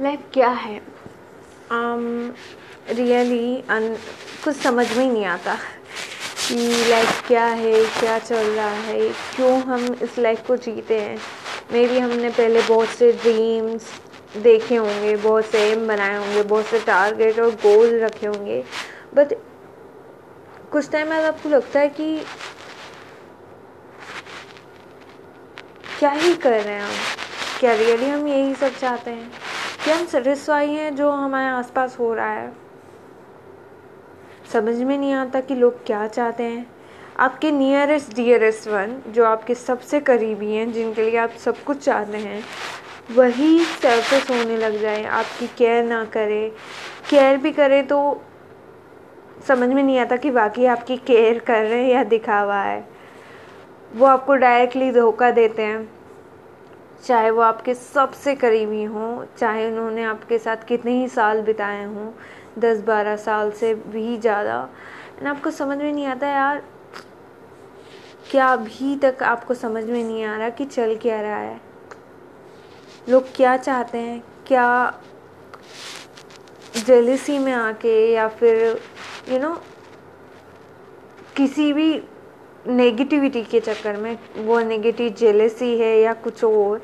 Life क्या है? Really um, कुछ समझ में ही नहीं आता कि लाइफ क्या है क्या चल रहा है क्यों हम इस लाइफ को जीते हैं? मे बी हमने पहले बहुत से ड्रीम्स देखे होंगे बहुत से एम बनाए होंगे बहुत से टारगेट और गोल रखे होंगे बट कुछ टाइम बाद आपको लगता है कि क्या ही कर रहे हैं हम? क्या रियली हम यही सब चाहते हैं? हम सेटिस्फाई हैं जो हमारे आसपास हो रहा है। समझ में नहीं आता कि लोग क्या चाहते हैं। आपके नियरेस्ट डियरेस्ट वन जो आपके सबसे करीबी हैं, जिनके लिए आप सब कुछ चाहते हैं, वही सेल्फिश होने लग जाए। आपकी केयर ना करे केयर भी करे तो समझ में नहीं आता कि वाकई आपकी केयर कर रहे हैं या दिखावा है। वो आपको डायरेक्टली धोखा देते हैं। चाहे वो आपके सबसे करीबी हों चाहे उन्होंने आपके साथ कितने ही साल बिताए हों दस बारह साल से भी ज़्यादा। आपको समझ में नहीं आता यार क्या अभी तक आपको समझ में नहीं आ रहा कि चल क्या रहा है? लोग क्या चाहते हैं? क्या जेलिसी में आके या फिर यू you नो know, किसी भी नेगेटिविटी के चक्कर में, वो नेगेटिव जेलेसी है या कुछ और,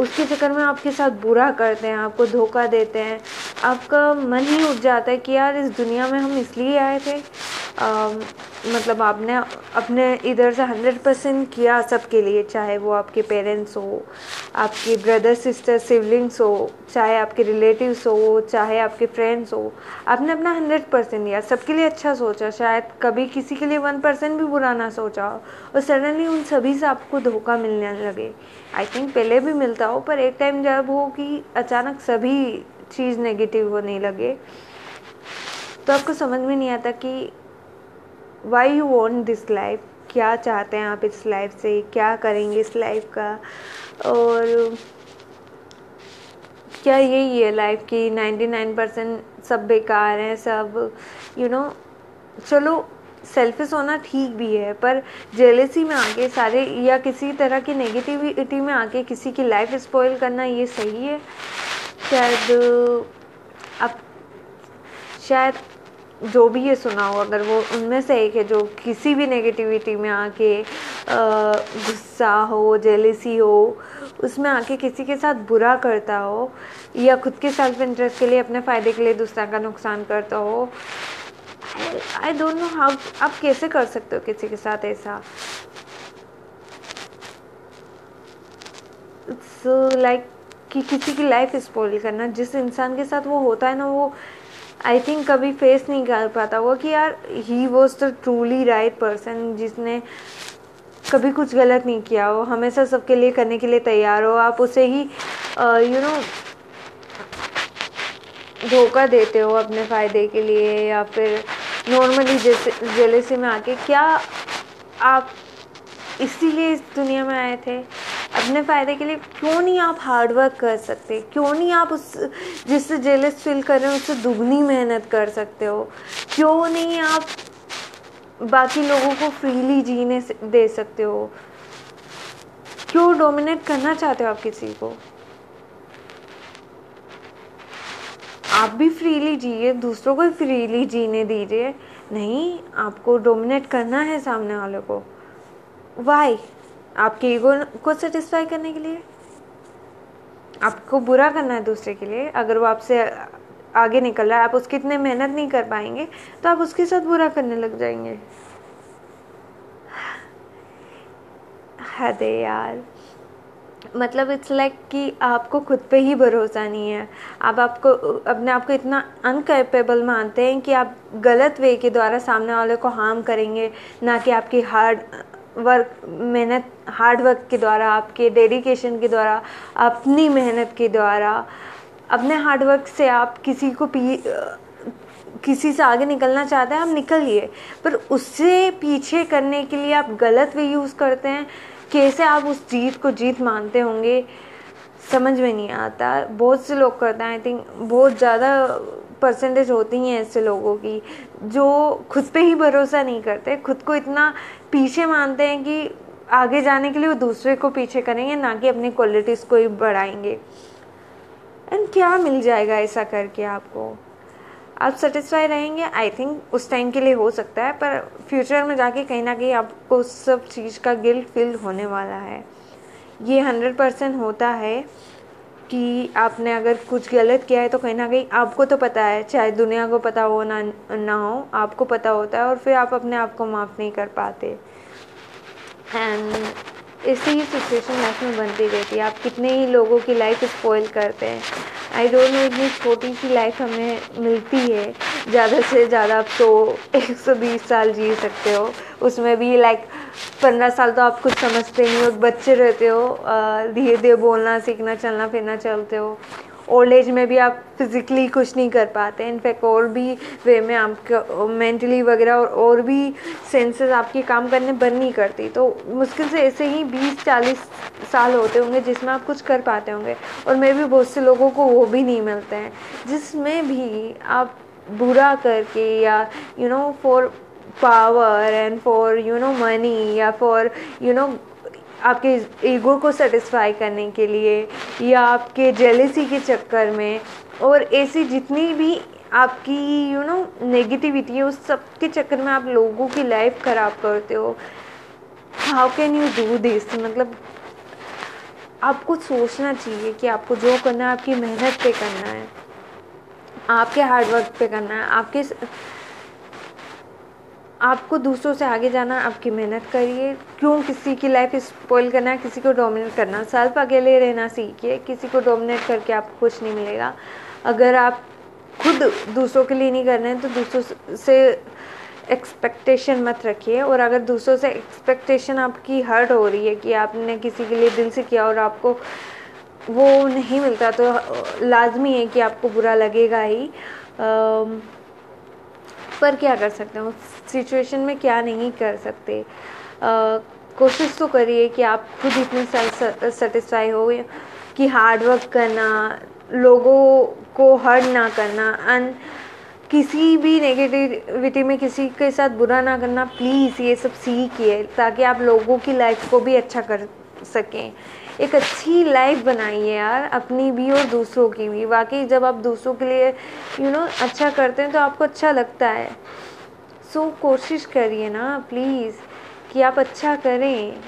उसके चक्कर में आपके साथ बुरा करते हैं, आपको धोखा देते हैं। आपका मन ही उठ जाता है कि यार, इस दुनिया में हम इसलिए आए थे मतलब आपने अपने इधर से हंड्रेड परसेंट किया सबके लिए, चाहे वो आपके पेरेंट्स हो, आपके ब्रदर सिस्टर सिबलिंग्स हो, चाहे आपके रिलेटिव्स हो, चाहे आपके फ्रेंड्स हो, आपने अपना हंड्रेड परसेंट दिया सबके लिए अच्छा सोचा, शायद कभी किसी के लिए वन परसेंट भी बुरा ना सोचा हो, और सडनली उन सभी से आपको धोखा मिलने लगे। आई थिंक पहले भी मिलता हो, पर एक टाइम जब हो कि अचानक सभी चीज़ नेगेटिव होने लगे तो आपको समझ में नहीं आता कि why you want this life क्या चाहते हैं आप इस लाइफ से? क्या करेंगे इस लाइफ का? और क्या यही है लाइफ की? नाइन्टी नाइन परसेंट सब बेकार हैं सब यू you नो know, चलो सेल्फिश होना ठीक भी है पर जेलेसी में आके सारे या किसी तरह की नेगेटिविटी में आके किसी की लाइफ स्पॉइल करना ये सही है? शायद अब शायद जो भी ये सुना हो अगर वो उनमें से एक है जो किसी भी नेगेटिविटी में आके गुस्सा हो जेलिसी हो उसमें आके किसी के साथ बुरा करता हो या खुद के सेल्फ इंटरेस्ट के लिए अपने फ़ायदे के लिए दूसरा का नुकसान करता हो आई डोंट नो हाउ आप कैसे कर सकते हो किसी के साथ ऐसा? इट्स लाइक like, कि किसी की लाइफ स्पॉइल करना जिस इंसान के साथ वो होता है ना वो आई थिंक कभी फेस नहीं कर पाता वो कि यार he was the truly right person जिसने कभी कुछ गलत नहीं किया हो। हमेशा सबके लिए करने के लिए तैयार हो। आप उसे ही यू नो धोखा देते हो अपने फ़ायदे के लिए या फिर नॉर्मली जैसे जेलेसी में आके। क्या आप इसीलिए इस दुनिया में आए थे? अपने फ़ायदे के लिए क्यों नहीं आप हार्ड वर्क कर सकते? क्यों नहीं आप उस जिससे जेलस फील कर रहे हो, उससे दुगनी मेहनत कर सकते हो? क्यों नहीं आप बाकी लोगों को फ्रीली जीने दे सकते हो? क्यों डोमिनेट करना चाहते हो आप किसी को? आप भी फ्रीली जिए, दूसरों को फ्रीली जीने दीजिए। नहीं, आपको डोमिनेट करना है सामने वाले को। वाई आपके ईगो को सेटिस्फाई करने के लिए? आपको बुरा करना है दूसरे के लिए? अगर वो आपसे आगे निकल रहा है, आप उसकी इतने मेहनत नहीं कर पाएँगे तो आप उसके साथ बुरा करने लग जाएँगे। हदे यार। मतलब इट्स लाइक like कि आपको खुद पे ही भरोसा नहीं है। आप आपको, अपने आप को इतना अनकेपेबल मानते हैं कि आप गलत वे के द्वारा सामने वाले को हार्म करेंगे, ना कि आपकी हार्ड वर्क मेहनत हार्ड वर्क के द्वारा, आपके डेडिकेशन के द्वारा, अपनी मेहनत के द्वारा, अपने हार्ड वर्क से आप किसी को पी, किसी से आगे निकलना चाहते हैं, आप निकलिए। पर उससे पीछे करने के लिए आप गलत वे यूज़ करते हैं। कैसे आप उस जीत को जीत मानते होंगे? समझ में नहीं आता। बहुत से लोग करते हैं आई थिंक बहुत ज़्यादा परसेंटेज होती हैं ऐसे लोगों की, जो खुद पे ही भरोसा नहीं करते, खुद को इतना पीछे मानते हैं कि आगे जाने के लिए वो दूसरे को पीछे करेंगे, ना कि अपनी क्वालिटीज़ को ही बढ़ाएँगे। एंड क्या मिल जाएगा ऐसा करके आपको? आप सेटिस्फाई रहेंगे आई थिंक उस टाइम के लिए हो सकता है, पर फ्यूचर में जाके कहीं ना कहीं आपको उस सब चीज़ का गिल्ट फील होने वाला है। ये हंड्रेड परसेंट होता है। कि आपने अगर कुछ गलत किया है तो कहीं ना कहीं आपको तो पता है, चाहे दुनिया को पता हो ना ना हो, आपको पता होता है और फिर आप अपने आप को माफ़ नहीं कर पाते। एंड इसी ही सिचुएशन लाइफ में बनती रहती है। आप कितने ही लोगों की लाइफ स्पॉइल करते हैं। आई डोंट नो इतनी छोटी सी लाइफ हमें मिलती है। ज़्यादा से ज़्यादा आप तो एक सौ बीस साल जी सकते हो। उसमें भी लाइक पंद्रह साल तो आप कुछ समझते नहीं हो, बच्चे रहते हो धीरे धीरे बोलना, सीखना चलना फिरना चलते हो। ओल्ड एज में भी आप फिज़िकली कुछ नहीं कर पाते। इनफैक्ट और भी वे में आपका मेंटली वगैरह और और भी सेंसेस आपके काम करने बंद नहीं करती। तो मुश्किल से ऐसे ही बीस चालीस साल होते होंगे जिसमें आप कुछ कर पाते होंगे। और मे भी बहुत से लोगों को वो भी नहीं मिलते हैं। जिसमें भी आप बुरा करके या you know for power and for you know money या फॉर यू नो आपके ईगो को सेटिस्फाई करने के लिए या आपके जेलेसी के चक्कर में और ऐसी जितनी भी आपकी यू नो नेगेटिविटी है, उस सब के चक्कर में आप लोगों की लाइफ ख़राब करते हो। How can you do this मतलब आपको सोचना चाहिए कि आपको जो करना है, आपकी मेहनत पे करना है। आपके हार्डवर्क पे करना है, आपके आपको दूसरों से आगे जाना आपकी मेहनत करिए। क्यों किसी की लाइफ स्पॉइल करना है, किसी को डोमिनेट करना सेल्फ अकेले रहना सीखिए, किसी को डोमिनेट करके आपको कुछ नहीं मिलेगा। अगर आप खुद दूसरों के लिए नहीं कर रहे हैं तो दूसरों से एक्सपेक्टेशन मत रखिए और अगर दूसरों से एक्सपेक्टेशन आपकी हर्ट हो रही है कि आपने किसी के लिए दिल से किया और आपको वो नहीं मिलता तो लाजमी है कि आपको बुरा लगेगा ही। पर क्या कर सकते हैं? उस सिचुएशन में क्या नहीं कर सकते? कोशिश तो करिए कि आप खुद इतने सेटिस्फाई हो कि हार्ड वर्क करना, लोगों को हर्ट ना करना एंड किसी भी नेगेटिविटी में किसी के साथ बुरा ना करना प्लीज़ ये सब सीखिए ताकि आप लोगों की लाइफ को भी अच्छा कर सकें। एक अच्छी लाइफ बनाइए यार अपनी भी और दूसरों की भी। वाकई जब आप दूसरों के लिए यू you नो know, अच्छा करते हैं तो आपको अच्छा लगता है। सो so, कोशिश करिए ना प्लीज़ कि आप अच्छा करें।